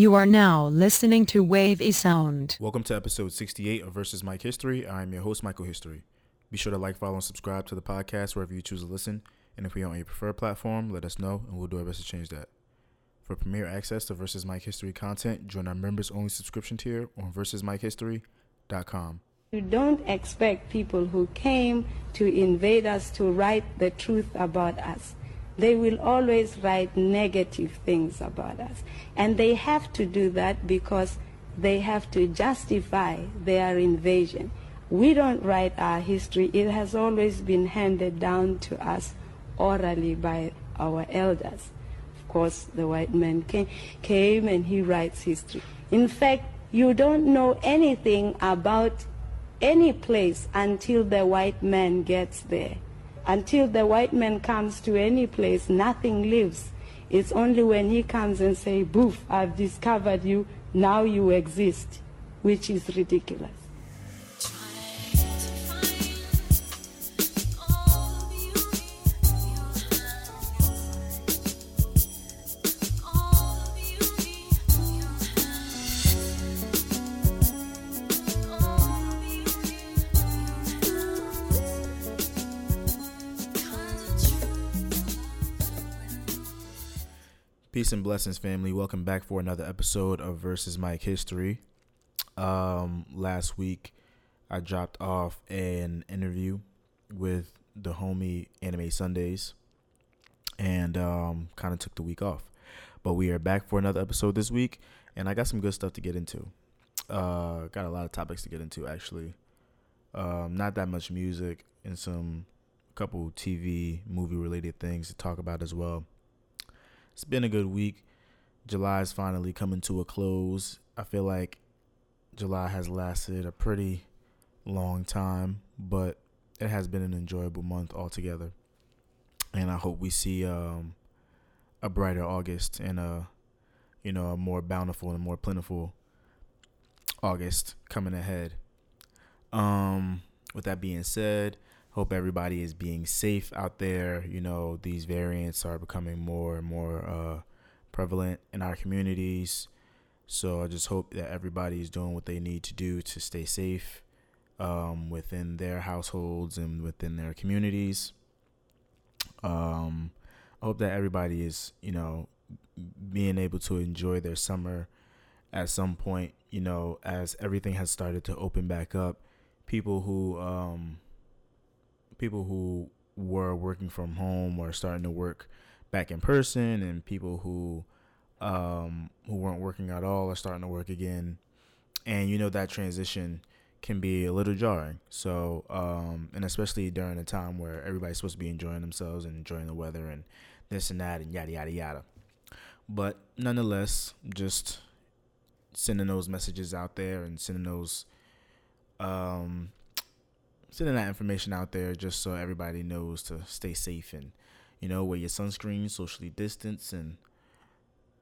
You are now listening to Wave A Sound. Welcome to episode 68 of Versus Mike History. I'm your host, Michael History. Be sure to like, follow, and subscribe to the podcast wherever you choose to listen. And if we are on your preferred platform, let us know and we'll do our best to change that. For premier access to Versus Mike History content, join our members only subscription tier on versusmikehistory.com. You don't expect people who came to invade us to write the truth about us. They will always write negative things about us. And they have to do that because they have to justify their invasion. We don't write our history. It has always been handed down to us orally by our elders. Of course, the white man came, came and he writes history. In fact, you don't know anything about any place until the white man gets there. Until the white man comes to any place, nothing lives. It's only when he comes and say, boof, I've discovered you, now you exist, which is ridiculous. Peace and blessings, family. Welcome back for another episode of Versus Mike History. Um, last week, I dropped off an interview with the homie Anime Sundays and um, kind of took the week off. But we are back for another episode this week, and I got some good stuff to get into. Uh, got a lot of topics to get into, actually. Um, not that much music and some couple TV, movie related things to talk about as well it's been a good week. July is finally coming to a close. I feel like July has lasted a pretty long time, but it has been an enjoyable month altogether. And I hope we see um, a brighter August and a you know a more bountiful and more plentiful August coming ahead. Um, with that being said, hope everybody is being safe out there. You know, these variants are becoming more and more uh, prevalent in our communities. So I just hope that everybody is doing what they need to do to stay safe um, within their households and within their communities. Um, I hope that everybody is, you know, being able to enjoy their summer at some point, you know, as everything has started to open back up. People who, um, people who were working from home or starting to work back in person, and people who um, who weren't working at all are starting to work again. And you know that transition can be a little jarring. So, um, and especially during a time where everybody's supposed to be enjoying themselves and enjoying the weather and this and that and yada yada yada. But nonetheless, just sending those messages out there and sending those um, sending that information out there just so everybody knows to stay safe and you know wear your sunscreen, socially distance, and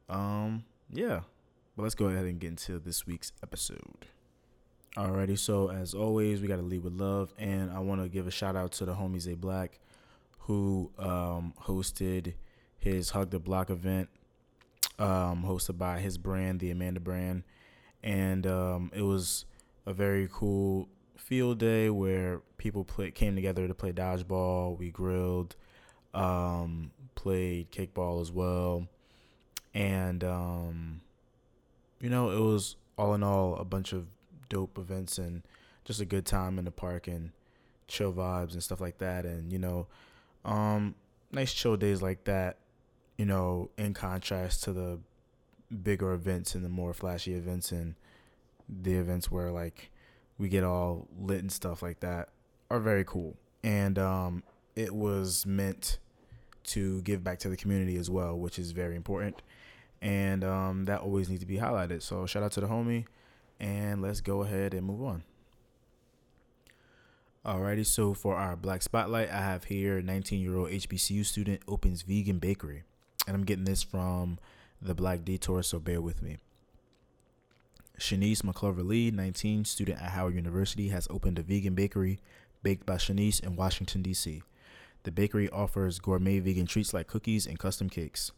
um yeah. But let's go ahead and get into this week's episode. Alrighty, so as always, we got to lead with love, and I want to give a shout out to the homies A Black, who um, hosted his Hug the Block event, um, hosted by his brand, the Amanda brand, and um, it was a very cool field day where people play, came together to play dodgeball. We grilled, um, played kickball as well, and um, you know it was all in all a bunch of dope events and just a good time in the park and chill vibes and stuff like that. And you know, um, nice chill days like that. You know, in contrast to the bigger events and the more flashy events and the events where like we get all lit and stuff like that are very cool. And um, it was meant to give back to the community as well, which is very important. And um, that always needs to be highlighted. So shout out to the homie, and let's go ahead and move on. Alrighty, so for our Black Spotlight, I have here 19 year old HBCU student opens vegan bakery. And I'm getting this from the Black Detour, so bear with me. Shanice McClover Lee, 19, student at Howard University, has opened a vegan bakery baked by Shanice in Washington, D.C. The bakery offers gourmet vegan treats like cookies and custom cakes.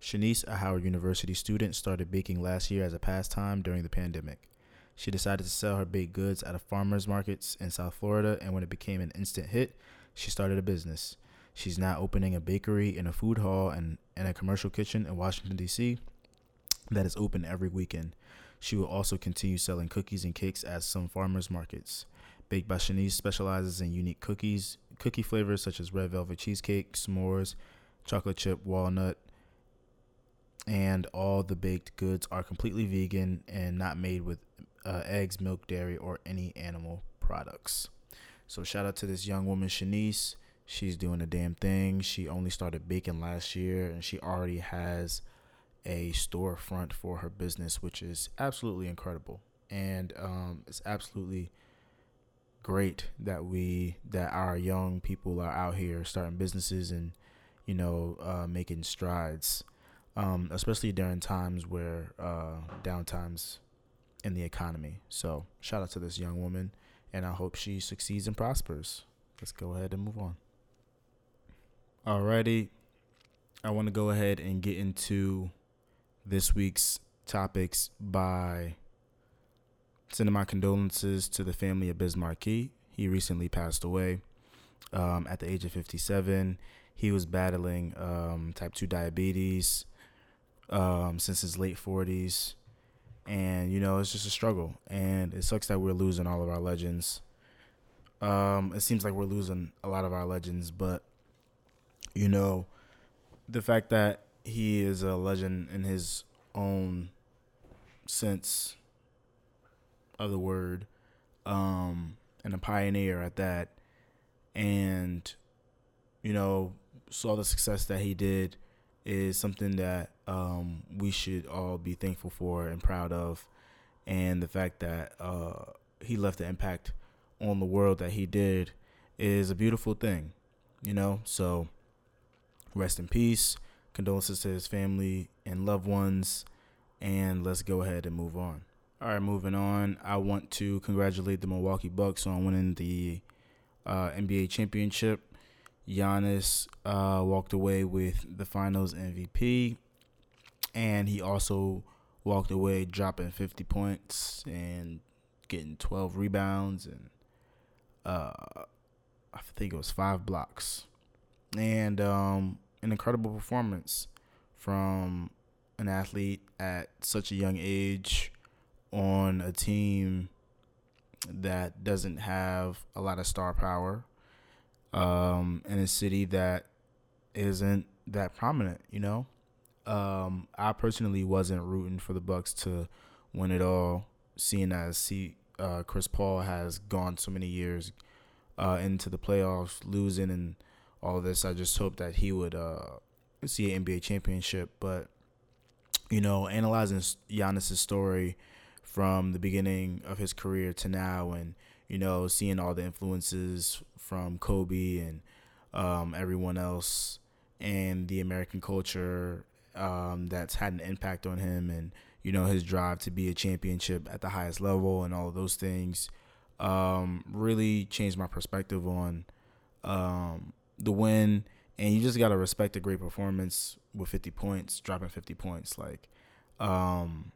Shanice, a Howard University student, started baking last year as a pastime during the pandemic. She decided to sell her baked goods at a farmer's markets in South Florida, and when it became an instant hit, she started a business. She's now opening a bakery and a food hall and, and a commercial kitchen in Washington, D.C. that is open every weekend. She will also continue selling cookies and cakes at some farmers markets. Baked by Shanice specializes in unique cookies, cookie flavors such as red velvet cheesecake, s'mores, chocolate chip, walnut, and all the baked goods are completely vegan and not made with uh, eggs, milk, dairy, or any animal products. So shout out to this young woman, Shanice. She's doing a damn thing. She only started baking last year, and she already has a storefront for her business, which is absolutely incredible. And um, it's absolutely great that we that our young people are out here starting businesses and you know uh, making strides um, especially during times where uh, downtimes in the economy. So shout out to this young woman, and I hope she succeeds and prospers. Let's go ahead and move on. Alrighty, I want to go ahead and get into this week's topics by sending my condolences to the family of Biz Markie. He recently passed away um, at the age of 57. He was battling um, type 2 diabetes um, since his late 40s. And, you know, it's just a struggle. And it sucks that we're losing all of our legends. Um, it seems like we're losing a lot of our legends, but, you know, the fact that he is a legend in his own sense of the word, um, and a pioneer at that, and, you know, saw the success that he did is something that um, we should all be thankful for and proud of. And the fact that uh, he left the impact on the world that he did is a beautiful thing, you know? So rest in peace. Condolences to his family and loved ones. And let's go ahead and move on. All right, moving on. I want to congratulate the Milwaukee Bucks on winning the uh, NBA championship. Giannis uh, walked away with the Finals MVP, and he also walked away dropping 50 points and getting 12 rebounds and uh, I think it was five blocks, and um, an incredible performance from an athlete at such a young age on a team that doesn't have a lot of star power um, in a city that isn't that prominent. You know, um, I personally wasn't rooting for the Bucks to win it all, seeing as see uh, Chris Paul has gone so many years uh, into the playoffs, losing and all this. I just hope that he would uh, see an NBA championship. But you know, analyzing Giannis' story from the beginning of his career to now, and you know, seeing all the influences from Kobe and um, everyone else and the American culture um, that's had an impact on him and, you know, his drive to be a championship at the highest level and all of those things um, really changed my perspective on um, the win. And you just got to respect a great performance with 50 points, dropping 50 points. Like, um,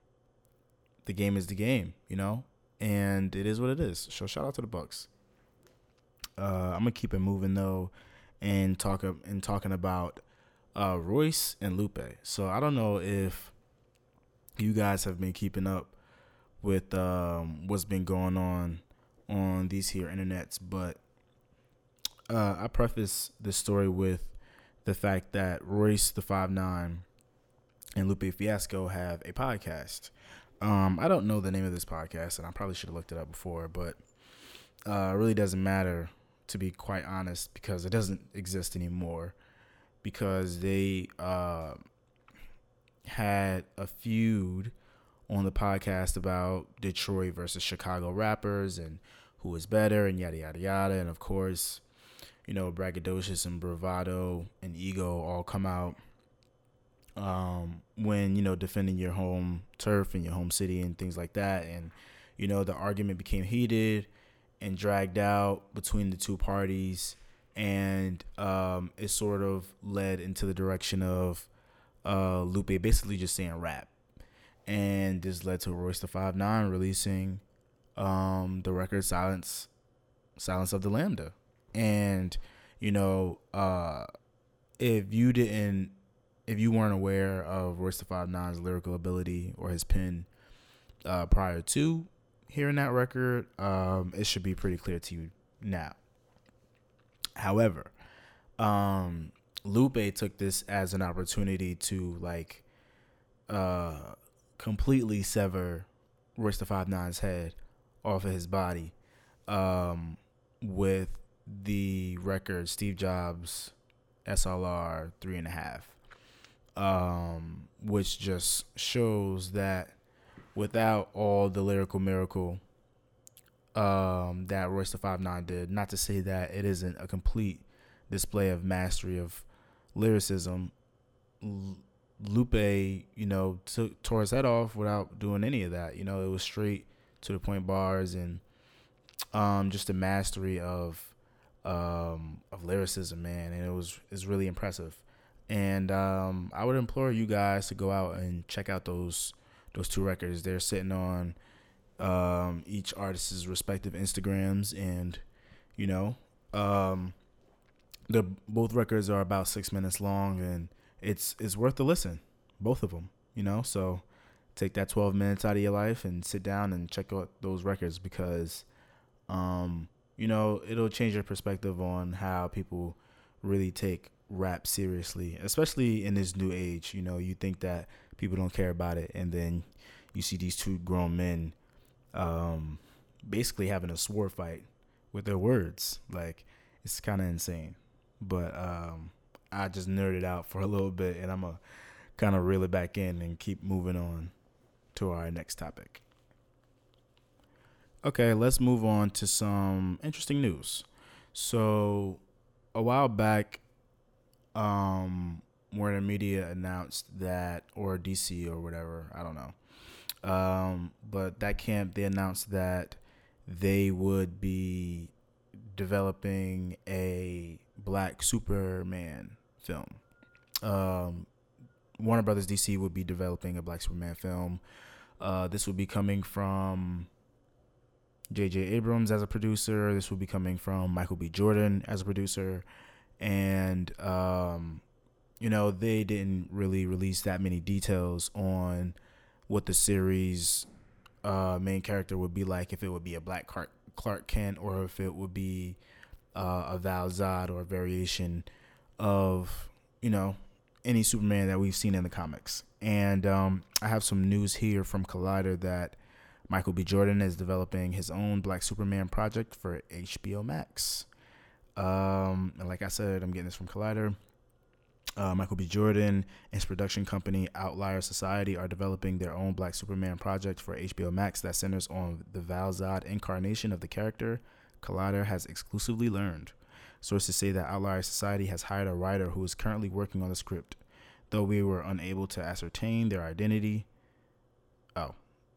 the game is the game, you know? and it is what it is. So shout out to the Bucks. Uh, I'm gonna keep it moving though, and talk and talking about uh, Royce and Lupe. So I don't know if you guys have been keeping up with um, what's been going on on these here internets, but uh, I preface this story with the fact that Royce the Five Nine and Lupe Fiasco have a podcast. Um, I don't know the name of this podcast, and I probably should have looked it up before, but uh, it really doesn't matter to be quite honest because it doesn't exist anymore because they uh, had a feud on the podcast about Detroit versus Chicago rappers and who is better and yada yada yada, and of course, you know, braggadocious and bravado and ego all come out um, when you know defending your home turf and your home city and things like that. And you know the argument became heated and dragged out between the two parties, and um, it sort of led into the direction of uh, Lupe basically just saying rap, and this led to Royce the Five Nine releasing um, the record Silence, Silence of the Lambda, and you know, uh, if you didn't, if you weren't aware of Royce the Five Nine's lyrical ability or his pen uh, prior to hearing that record, um, it should be pretty clear to you now. However, um, Lupe took this as an opportunity to like uh, completely sever Royce the Five Nine's head off of his body um, with the record Steve Jobs SLR three and a half, um, which just shows that without all the lyrical miracle um, that Royce the Five Nine did, not to say that it isn't a complete display of mastery of lyricism. Lupe, you know, took tore his head off without doing any of that. You know, it was straight to the point bars and um, just the mastery of um, of lyricism, man, and it was is really impressive. And um, I would implore you guys to go out and check out those those two records. They're sitting on um, each artist's respective Instagrams, and you know, um, the both records are about six minutes long, and it's it's worth the listen, both of them. You know, so take that twelve minutes out of your life and sit down and check out those records because, um, you know, it'll change your perspective on how people really take rap seriously, especially in this new age. You know, you think that people don't care about it, and then you see these two grown men um, basically having a sword fight with their words. Like it's kind of insane. But um, I just nerded out for a little bit, and I'm gonna kind of reel it back in and keep moving on to our next topic. Okay, let's move on to some interesting news. So, a while back, um, Warner Media announced that, or DC or whatever, I don't know, um, but that camp they announced that they would be developing a Black Superman film. Um, Warner Brothers DC would be developing a Black Superman film. Uh, this would be coming from J.J. Abrams as a producer. This will be coming from Michael B. Jordan as a producer, and um, you know they didn't really release that many details on what the series uh, main character would be like, if it would be a Black Clark, Clark Kent or if it would be uh, a Val Zod or a variation of, you know, any Superman that we've seen in the comics. And um, I have some news here from Collider that Michael B. Jordan is developing his own Black Superman project for HBO Max. Um, and like I said, I'm getting this from Collider uh, Michael B. Jordan and his production company Outlier Society are developing their own Black Superman project for HBO Max that centers on the Val Zod incarnation of the character. Collider has exclusively learned. Sources say that Outlier Society has hired a writer who is currently working on the script, though we were unable to ascertain their identity. Oh,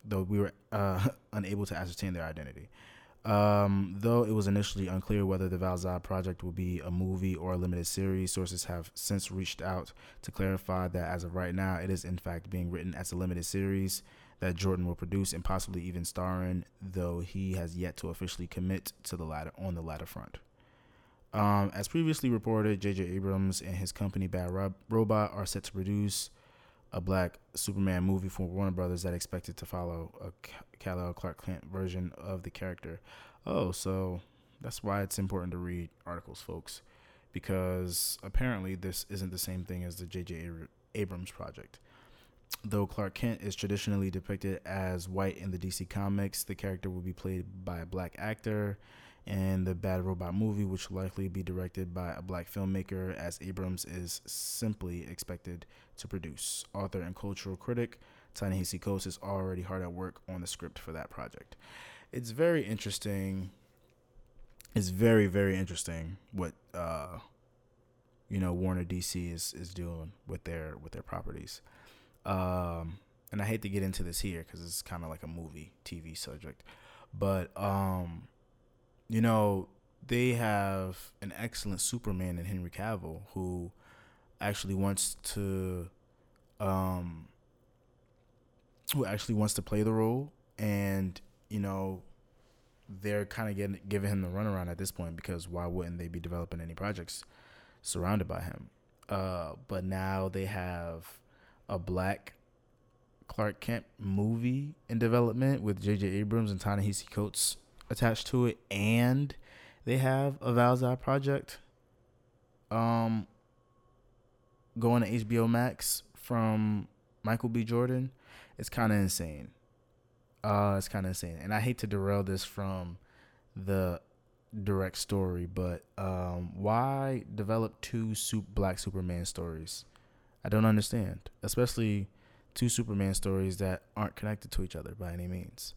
though we were uh, unable to ascertain their identity. Um, though it was initially unclear whether the Val Zod project would be a movie or a limited series, sources have since reached out to clarify that as of right now, it is in fact being written as a limited series that Jordan will produce and possibly even star in, though he has yet to officially commit to the latter on the latter front. Um, as previously reported, J.J. Abrams and his company Bad Rob- Robot are set to produce a black Superman movie for Warner Brothers that expected to follow a Kal-El Clark Kent version of the character. Oh, so that's why it's important to read articles, folks, because apparently this isn't the same thing as the J.J. Abrams project. Though Clark Kent is traditionally depicted as white in the DC comics, the character will be played by a black actor and the Bad Robot movie, which will likely be directed by a black filmmaker, as Abrams is simply expected to produce. Author and cultural critic Ta-Nehisi is already hard at work on the script for that project. It's very interesting. It's very very interesting what uh, you know Warner DC is is doing with their with their properties. Um, and I hate to get into this here because it's kind of like a movie TV subject, but um, you know, they have an excellent Superman in Henry Cavill who actually wants to um, who actually wants to play the role, and you know, they're kind of getting giving him the runaround at this point because why wouldn't they be developing any projects surrounded by him? Uh, but now they have a black Clark Kent movie in development with J.J. Abrams and Ta-Nehisi Coates attached to it, and they have a Val-Zod project um, going to HBO Max from Michael B. Jordan. It's kind of insane. Uh, it's kind of insane, and I hate to derail this from the direct story, but um, why develop two soup black Superman stories? I don't understand, especially two Superman stories that aren't connected to each other by any means.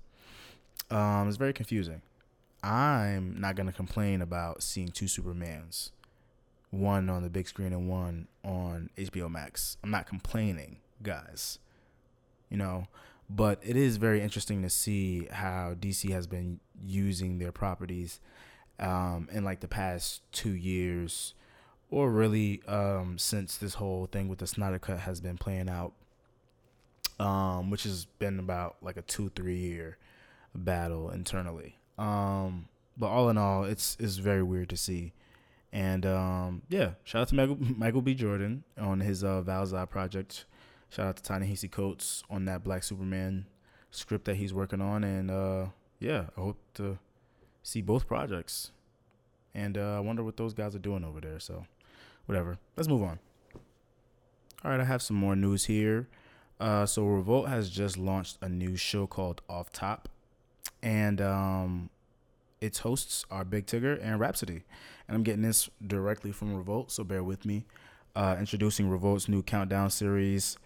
Um, it's very confusing. I'm not gonna complain about seeing two Supermans, one on the big screen and one on HBO Max. I'm not complaining, guys. You know, but it is very interesting to see how DC has been using their properties um, in like the past two years, or really um, since this whole thing with the Snyder Cut has been playing out um, which has been about like a two three year battle internally. Um, but all in all, it's it's very weird to see. And um, yeah, shout out to Michael, Michael B. Jordan on his uh, Val-Zod project. Shout out to Ta-Nehisi Coates on that Black Superman script that he's working on. And uh, yeah, I hope to see both projects. And uh, I wonder what those guys are doing over there. So, whatever. Let's move on. All right, I have some more news here. Uh, so Revolt has just launched a new show called Off Top, and um, its hosts are Big Tigger and Rapsody. And I'm getting this directly from Revolt, so bear with me. Uh, introducing Revolt's new countdown series,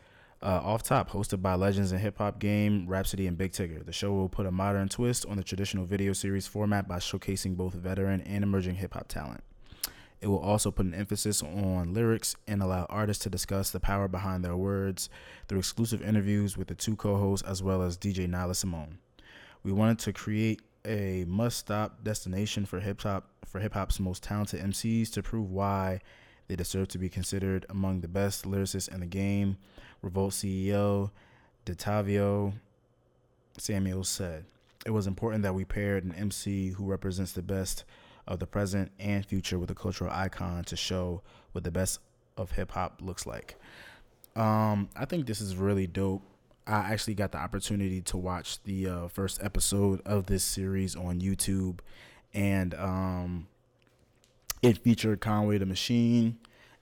uh, Off Top, hosted by legends and hip hop game Rapsody and Big Tigger. The show will put a modern twist on the traditional video series format by showcasing both veteran and emerging hip hop talent. It will also put an emphasis on lyrics and allow artists to discuss the power behind their words through exclusive interviews with the two co-hosts as well as DJ Nyla Symone. We wanted to create a must-stop destination for hip hop for hip hop's most talented MCs to prove why they deserve to be considered among the best lyricists in the game. Revolt CEO Detavio Samuel said, "It was important that we paired an MC who represents the best of the present and future with a cultural icon to show what the best of hip hop looks like. Um, I think this is really dope. I actually got the opportunity to watch the uh, first episode of this series on YouTube, and um, it featured Conway the Machine,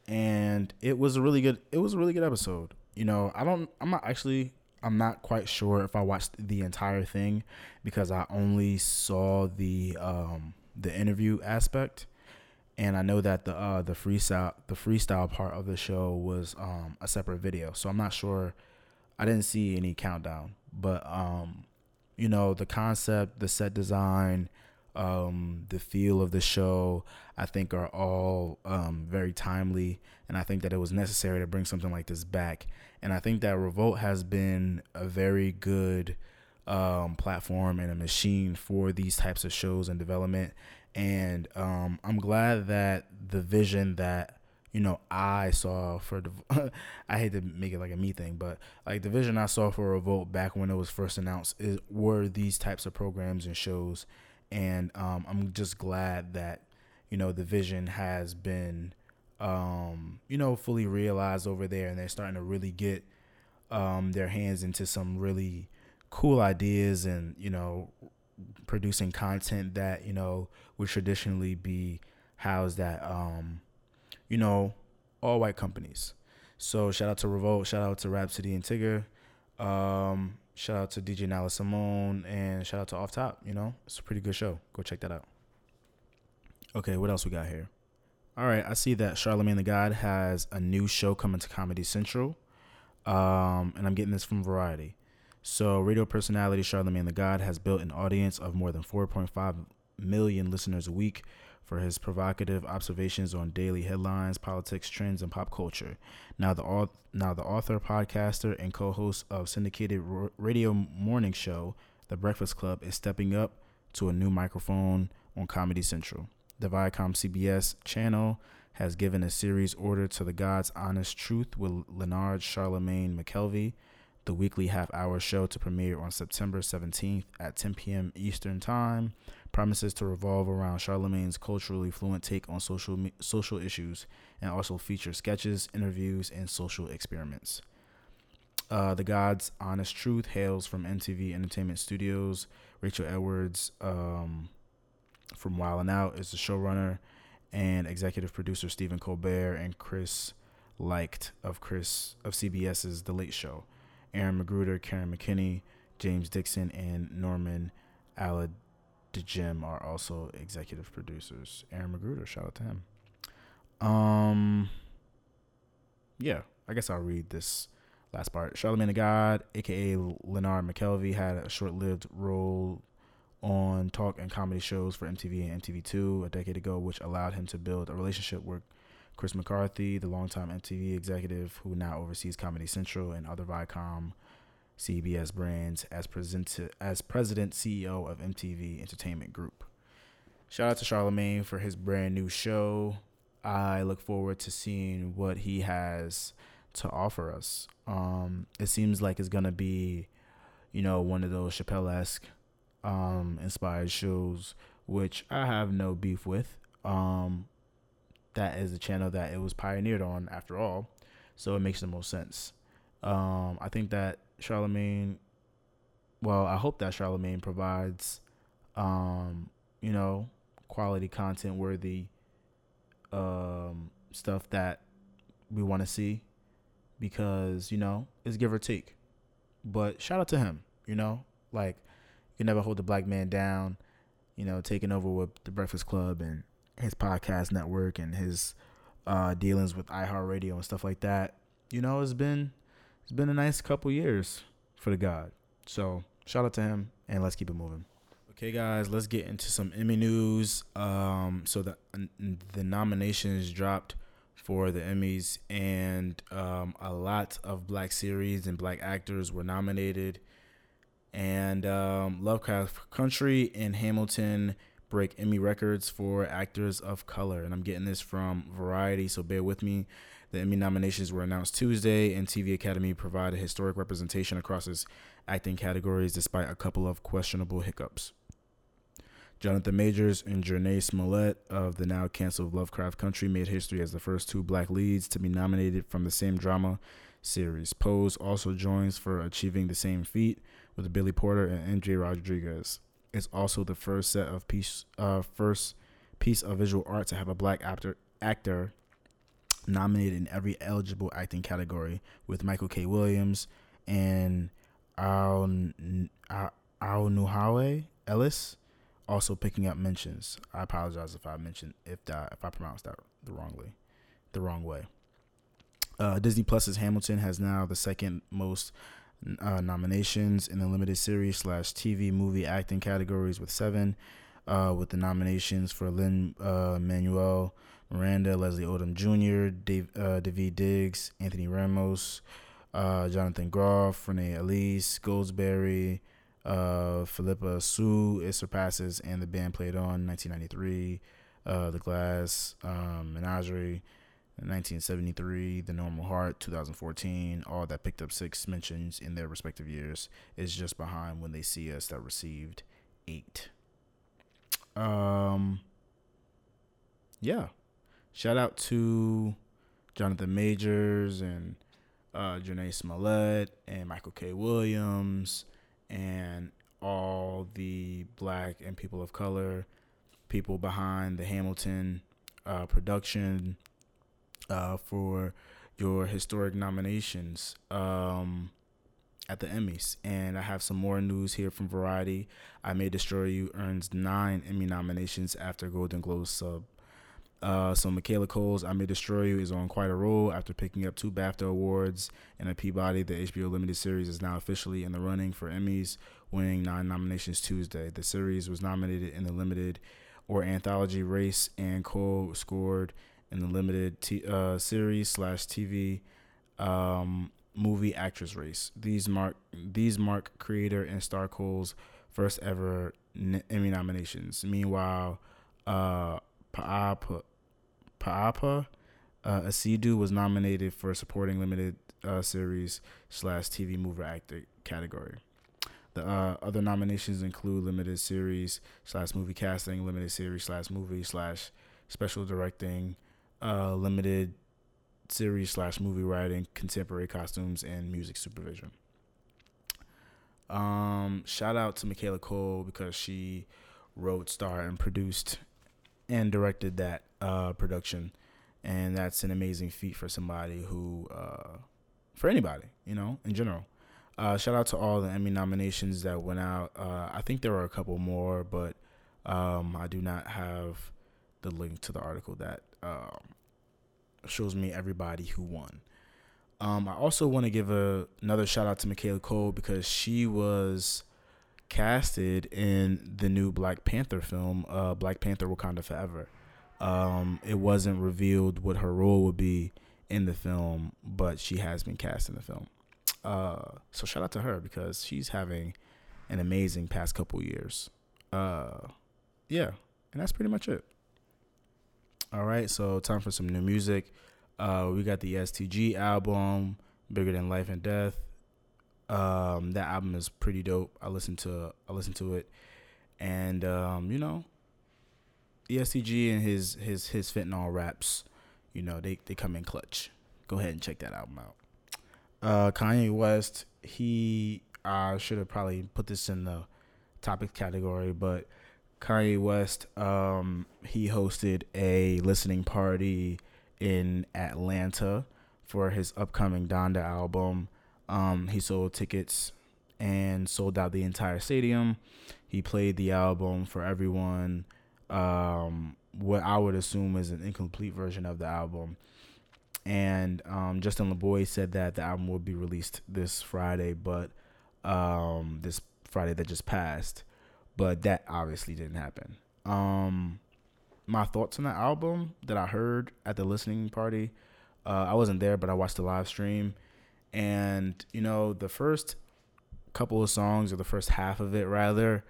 and it was a really good. It was a really good episode. You know, I don't. I'm not actually. I'm not quite sure if I watched the entire thing because I only saw the um, the interview aspect, and I know that the uh, the freestyle the freestyle part of the show was um, a separate video. So I'm not sure. I didn't see any countdown, but um, you know the concept, the set design, um, the feel of the show, I think are all um, very timely, and I think that it was necessary to bring something like this back. And I think that Revolt has been a very good um, platform and a machine for these types of shows and development. And um, I'm glad that the vision that you know I saw for the I hate to make it like a me thing, but like the vision I saw for Revolt back when it was first announced is were these types of programs and shows, and um, I'm just glad that you know the vision has been um, you know fully realized over there, and they're starting to really get um, their hands into some really cool ideas and you know producing content that you know would traditionally be housed at um you know all white companies. So shout out to revolt shout out to Rapsody and tigger. Um shout out to dj Nala simone and shout out to off top you know? It's a pretty good show. Go check that out. Okay what else we got here? All right i see that charlemagne the god has a new show coming to comedy central. Um and i'm getting this from variety. So, radio personality Charlemagne the God has built an audience of more than 4.5 million listeners a week for his provocative observations on daily headlines, politics, trends, and pop culture. Now, the now the author, podcaster, and co-host of syndicated radio morning show The Breakfast Club is stepping up to a new microphone on Comedy Central. The Viacom CBS channel has given a series order to the God's Honest Truth with Leonard Charlemagne McKelvey, the weekly half hour show to premiere on September 17th at 10 p.m. Eastern Time. Promises to revolve around Charlemagne's culturally fluent take on social social issues and also feature sketches, interviews, and social experiments. Uh, the God's Honest Truth hails from MTV Entertainment Studios. Rachel Edwards um, from Wild and Out is the showrunner, and executive producer Stephen Colbert and Chris Licht of Chris of CBS's The Late Show. Aaron McGruder, Karen McKinney, James Dixon, and Norman Aladjem are also executive producers. Aaron McGruder, shout out to him. Um, yeah, I guess I'll read this last part. Charlemagne the God, aka Leonard McKelvey, had a short-lived role on talk and comedy shows for MTV and MTV2 a decade ago, which allowed him to build a relationship with Chris McCarthy, the longtime MTV executive who now oversees Comedy Central and other Viacom CBS brands as presented as president CEO of MTV Entertainment Group. Shout out to Charlemagne for his brand new show. I look forward to seeing what he has to offer us. Um, it seems like it's gonna be, you know, one of those Chappelle esque um, inspired shows, which I have no beef with. Um, that is the channel that it was pioneered on after all. So it makes the most sense. Um, I think that Charlemagne, well, I hope that Charlemagne provides, um, you know, quality content worthy um, stuff that we want to see because, you know, it's give or take. But shout out to him, you know, like you can never hold the black man down, you know, taking over with the Breakfast Club and his podcast network and his uh, dealings with iHeartRadio and stuff like that. You know, it's been it's been a nice couple years for the God. So shout out to him and let's keep it moving. Okay, guys, let's get into some Emmy news. Um, so the the nominations dropped for the Emmys, and um, a lot of black series and black actors were nominated. And um, Lovecraft Country and Hamilton break Emmy records for actors of color. And I'm getting this from Variety, so bear with me. The Emmy nominations were announced Tuesday, and TV Academy provided historic representation across its acting categories despite a couple of questionable hiccups. Jonathan Majors and Jurnee Smollett of the now canceled Lovecraft Country made history as the first two black leads to be nominated from the same drama series. Pose also joins for achieving the same feat with Billy Porter and MJ Rodriguez It's also the first set of piece uh first piece of visual art to have a black actor actor nominated in every eligible acting category with Michael K. Williams and Al Nuhawe Ellis also picking up mentions. I apologize if I mentioned if that if I pronounced that the wrongly, the wrong way. Uh, Disney Plus's Hamilton has now the second most uh, nominations in the limited series slash TV movie acting categories with seven, uh, with the nominations for Lin uh, Manuel Miranda, Leslie Odom Jr., Dave, uh, Daveed Diggs, Anthony Ramos, uh, Jonathan Groff, Renee Elise, Goldsberry, uh, Phillipa Soo, It Surpasses, and the band played on 1993, uh, The Glass um, Menagerie. 1973, The Normal Heart, 2014, all that picked up six mentions in their respective years, is just behind When They See Us that received eight. Um, yeah. Shout out to Jonathan Majors and uh, Jurnee Smollett and Michael K. Williams and all the black and people of color people behind the Hamilton uh, production uh, for your historic nominations um, at the Emmys. And I have some more news here from Variety. I May Destroy You earns nine Emmy nominations after Golden Globe sub. Uh, so Michaela Coel's I May Destroy You is on quite a roll after picking up two BAFTA awards and a Peabody. The HBO limited series is now officially in the running for Emmys, winning nine nominations Tuesday. The series was nominated in the limited or anthology race and Coel scored in the limited t- uh, series slash TV um, movie actress race. These mark these mark creator and star Coel's first ever Emmy nominations. Meanwhile, uh, Paapa uh, Essiedu was nominated for supporting limited uh, series slash TV mover actor category. The uh, other nominations include limited series slash movie casting, limited series slash movie slash special directing, uh, limited series slash movie writing, contemporary costumes, and music supervision. Um, shout out to Michaela Coel because she wrote, starred, and produced and directed that uh, production, and that's an amazing feat for somebody who, uh, for anybody, you know, in general. Uh, shout out to all the Emmy nominations that went out. Uh, I think there were a couple more, but um, I do not have the link to the article that um, shows me everybody who won. Um, I also want to give a, another shout out to Michaela Coel because she was casted in the new Black Panther film, uh, Black Panther Wakanda Forever. Um, it wasn't revealed what her role would be in the film, but she has been cast in the film. Uh, so shout out to her because she's having an amazing past couple years. Uh, yeah, and that's pretty much it. All right, so time for some new music. Uh, we got the STG album, Bigger Than Life and Death. Um, that album is pretty dope. I listened to I listened to it, and um, you know, EST Gee and his his his fentanyl raps, you know, they they come in clutch. Go ahead and check that album out. Uh, Kanye West, he I should have probably put this in the topic category, but Kanye West, um, he hosted a listening party in Atlanta for his upcoming Donda album. Um, he sold tickets and sold out the entire stadium. He played the album for everyone. Um, what I would assume is an incomplete version of the album. And um, Justin LaBoy said that the album will be released this Friday, but um, this Friday that just passed. But that obviously didn't happen. Um, my thoughts on the album that I heard at the listening party. Uh, I wasn't there, but I watched the live stream, and you know the first couple of songs or the first half of it rather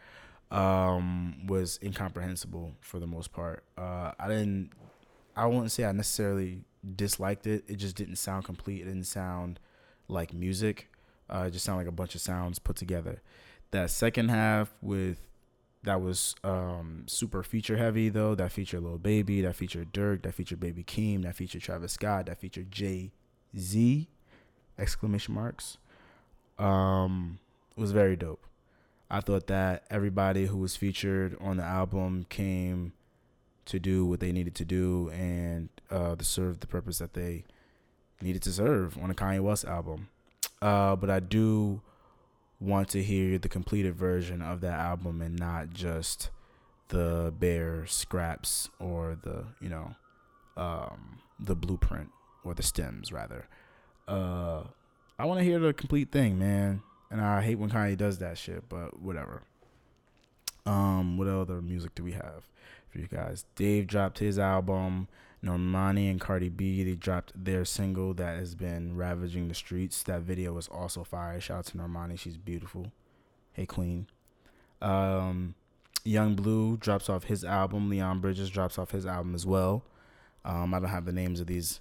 um, was incomprehensible for the most part. Uh, I didn't. I wouldn't say I necessarily disliked it. It just didn't sound complete. It didn't sound like music. Uh, it just sounded like a bunch of sounds put together. That second half with that was um, super feature heavy though. That featured Lil Baby, that featured Durk. that featured Baby Keem, that featured Travis Scott, that featured Jay Z, exclamation marks. Um, was very dope. I thought that everybody who was featured on the album came to do what they needed to do and uh, to serve the purpose that they needed to serve on a Kanye West album. Uh, but I do want to hear the completed version of that album and not just the bare scraps or the you know um, the blueprint or the stems rather. Uh, I want to hear the complete thing, man. And I hate when Kanye does that shit, but whatever. Um, what other music do we have for you guys? Dave dropped his album. Normani and Cardi B, they dropped their single that has been ravaging the streets. That video was also fire. Shout out to Normani, she's beautiful. Hey Queen. Um, Yung Bleu drops off his album. Leon Bridges drops off his album as well. Um, I don't have the names of these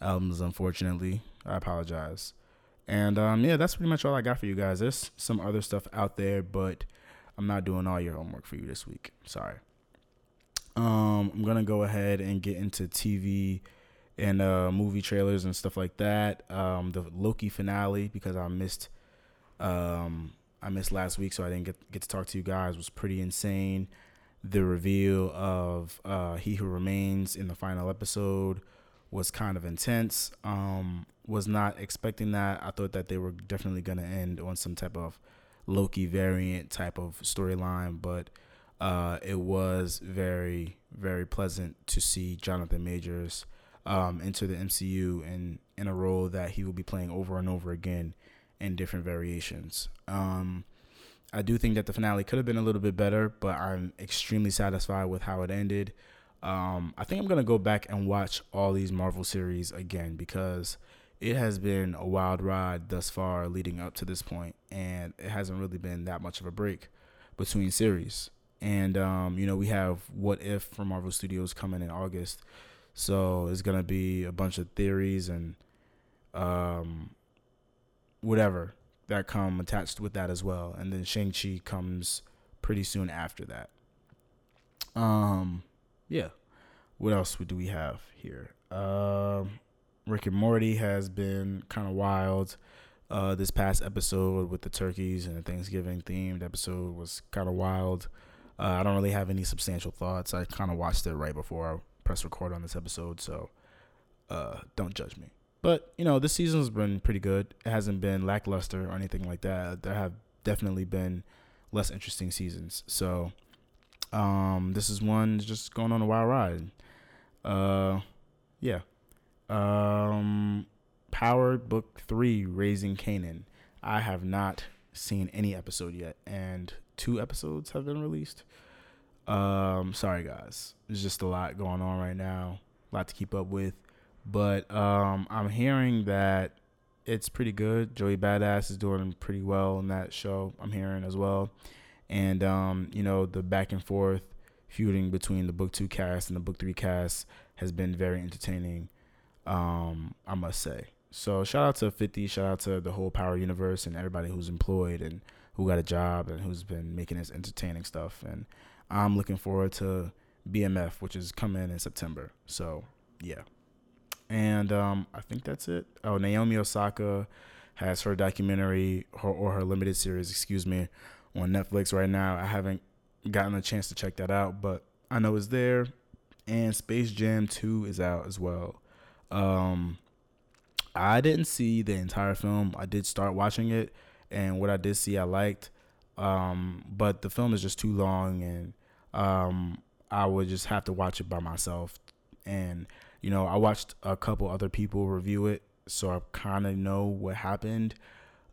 albums, unfortunately. I apologize. And um, yeah, that's pretty much all I got for you guys. There's some other stuff out there, but I'm not doing all your homework for you this week. Sorry. Um, I'm gonna go ahead and get into TV and uh, movie trailers and stuff like that. Um, the Loki finale because I missed, um, I missed last week, so I didn't get get to talk to you guys. Was pretty insane. The reveal of uh, He Who Remains in the final episode was kind of intense. Um, was not expecting that. I thought that they were definitely gonna end on some type of Loki variant type of storyline, but uh, it was very, very pleasant to see Jonathan Majors um, enter the MCU and in a role that he will be playing over and over again in different variations. Um, I do think that the finale could have been a little bit better, but I'm extremely satisfied with how it ended. Um, I think I'm gonna go back and watch all these Marvel series again because it has been a wild ride thus far leading up to this point, and it hasn't really been that much of a break between series. And um, you know, we have What If from Marvel Studios coming in August. So it's gonna be a bunch of theories and um, whatever that come attached with that as well. And then Shang Chi comes pretty soon after that. Um, yeah. What else do we have here? Um, Rick and Morty has been kind of wild. Uh, this past episode with the turkeys and the Thanksgiving themed episode was kind of wild. Uh, I don't really have any substantial thoughts. I kind of watched it right before I press record on this episode, so uh, don't judge me. But you know, this season's been pretty good. It hasn't been lackluster or anything like that. There have definitely been less interesting seasons. So, um, this is one just going on a wild ride. Uh, yeah. Um, Power Book Three, Raising Kanan. I have not seen any episode yet, and two episodes have been released. Um, sorry guys, there's just a lot going on right now, a lot to keep up with. But um, I'm hearing that it's pretty good. Joey Badass is doing pretty well in that show. I'm hearing as well, and um, you know the back and forth feuding between the book two cast and the book three cast has been very entertaining. Um, I must say. So shout out to 50, shout out to the whole Power Universe and everybody who's employed and who got a job and who's been making this entertaining stuff. And I'm looking forward to BMF, which is coming in September. So yeah. And um, I think that's it. Oh, Naomi Osaka has her documentary her, or her limited series, excuse me, on Netflix right now. I haven't gotten a chance to check that out, but I know it's there. And Space Jam 2 is out as well. Um, I didn't see the entire film. I did start watching it, and what I did see, I liked. Um, but the film is just too long, and um, I would just have to watch it by myself. And you know, I watched a couple other people review it, so I kind of know what happened.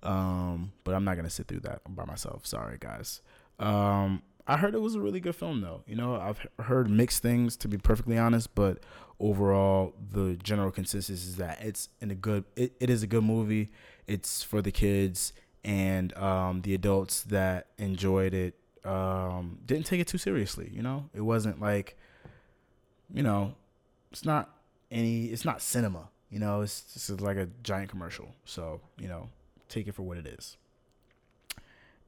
Um, but I'm not gonna sit through that by myself. Sorry, guys. Um, I heard it was a really good film, though. You know, I've heard mixed things to be perfectly honest, but overall, the general consensus is that it's in a good. It, it is a good movie. It's for the kids and um, the adults that enjoyed it. Um, didn't take it too seriously. You know, it wasn't like, you know, it's not any it's not cinema you know it's just like a giant commercial so you know take it for what it is.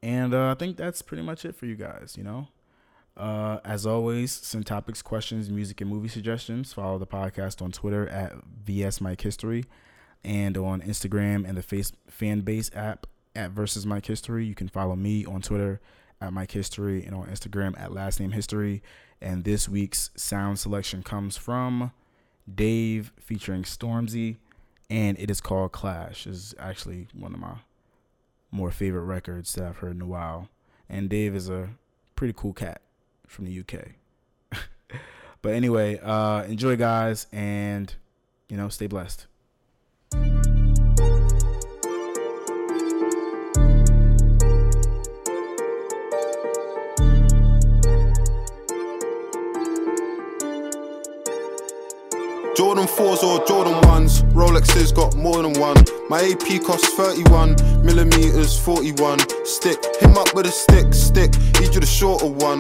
And uh, i think that's pretty much it for you guys you know? Uh, as always send topics questions music and movie suggestions. Follow the podcast on twitter at vs mike history and on instagram and the face fan base app at versus mike history. You can follow me on twitter at mike history and on instagram at last name history. And this week's sound selection comes from Dave featuring Stormzy, and it is called Clash. is actually one of my more favorite records that I've heard in a while. And Dave is a pretty cool cat from the UK. but anyway, uh, enjoy, guys, and you know, stay blessed. Jordan 4s or Jordan 1s, Rolexes got more than one. My AP costs 31, millimeters 41. Stick, him up with a stick, stick, need you the shorter one.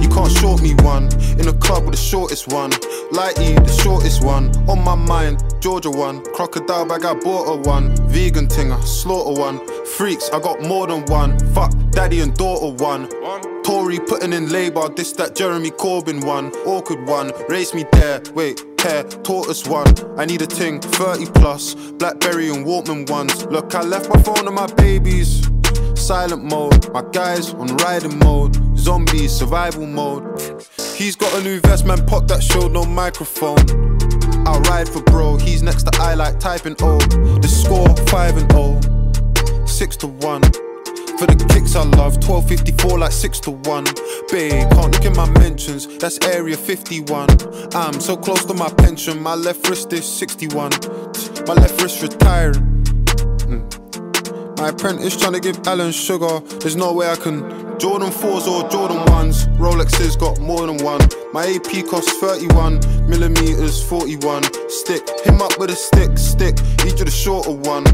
You can't short me one. In a club with the shortest one. Lighty, the shortest one. On my mind, Georgia one. Crocodile bag, I bought a one. Vegan tinger, slaughter one. Freaks, I got more than one. Fuck, daddy and daughter one. Tory putting in labor, this that Jeremy Corbyn one. Awkward one, race me there. Wait, hair, tortoise one. I need a ting, 30 plus. Blackberry and Walkman ones. Look, I left my phone on my babies. Silent mode, my guys on riding mode. Zombie survival mode. He's got a new vest, man, pop that showed no microphone. I ride for bro, he's next to I like typing O. The score 5 and 0, 6 to 1. For the kicks I love, 1254 like 6 to 1. Babe, can't look in my mentions, that's area 51. I'm so close to my pension, my left wrist is 61. My left wrist retiring. Mm. My apprentice trying to give Alan sugar, there's no way I can. Jordan 4s or Jordan 1s, Rolexes got more than one. My AP costs 31, millimeters 41. Stick, him up with a stick, stick, each of the shorter one.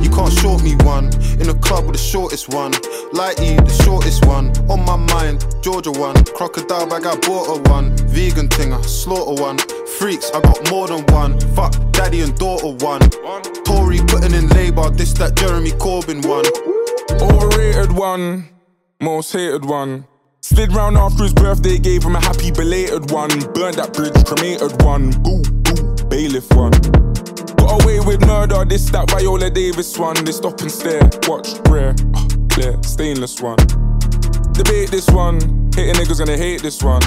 You can't short me one. In a club with the shortest one. Lighty, the shortest one. On my mind, Georgia one. Crocodile bag, I bought a one. Vegan tinger, slaughter one. Freaks, I got more than one. Fuck, daddy and daughter one. Tory putting in labour, this that Jeremy Corbyn one. Overrated one, most hated one. Slid round after his birthday, gave him a happy belated one. Burned that bridge, cremated one. Boo, boo, bailiff one. Got away with murder, this that Viola Davis one. They stop and stare, watch, rare, uh, clear, stainless one. Debate this one, hating niggas gonna hate this one.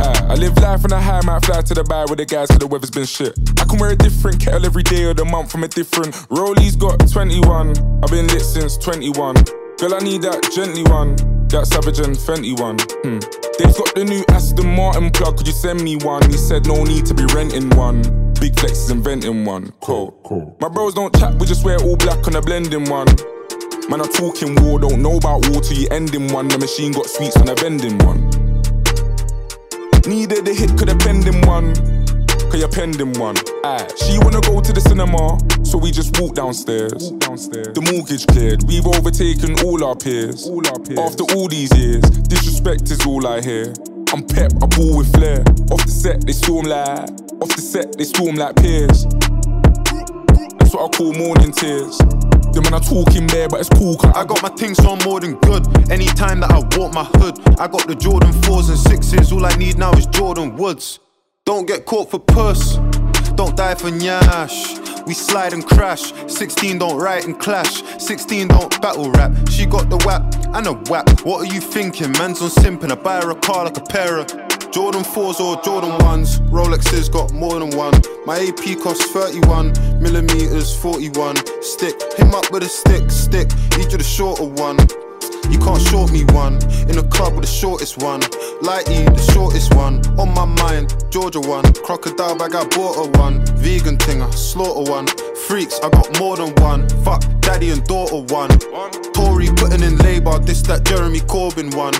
Ah, I live life on a high, might fly to the bar with the guys, so the weather's been shit. I can wear a different kettle every day of the month from a different. Rolly's got 21, I've been lit since 21. Girl, I need that gently one, that Savage and Fenty one. Hmm. They've got the new Aston Martin plug, could you send me one? He said no need to be renting one. Big Flex is inventing one. Cool. cool. My bros don't chat, we just wear all black on a blending one. Man, I'm talking war, don't know about war till you end in one. The machine got sweets on a vending one. Needed a hit, could have penned in one. Cause you're pending one. Aye. She wanna go to the cinema, so we just walk downstairs. Walk downstairs. The mortgage cleared, we've overtaken all our peers. All our peers. After all these years, disrespect is all I hear. I'm pep, I ball with flair. Off the set, they storm like. Off the set, they storm like peers. That's what I call morning tears. The man are talking there, but it's cool. I got my things on more than good. Anytime that I walk my hood, I got the Jordan 4s and 6s. All I need now is Jordyn Woods. Don't get caught for puss. Don't die for nyash. We slide and crash. 16 don't write and clash. 16 don't battle rap. She got the whap and a whap. What are you thinking? Man's on simping. I buy her a car like a pair of Jordan 4s or Jordan 1s. Rolexes got more than one. My AP costs 31 millimeters, 41. Stick, him up with a stick, stick. Each of the shorter one. You can't short me one. In the club with the shortest one. Lighty, the shortest one. On my mind, Georgia one. Crocodile bag, I bought a one. Vegan thing, I slaughter one. Freaks, I got more than one. Fuck, daddy and daughter one. Tory putting in labour, this that Jeremy Corbyn one.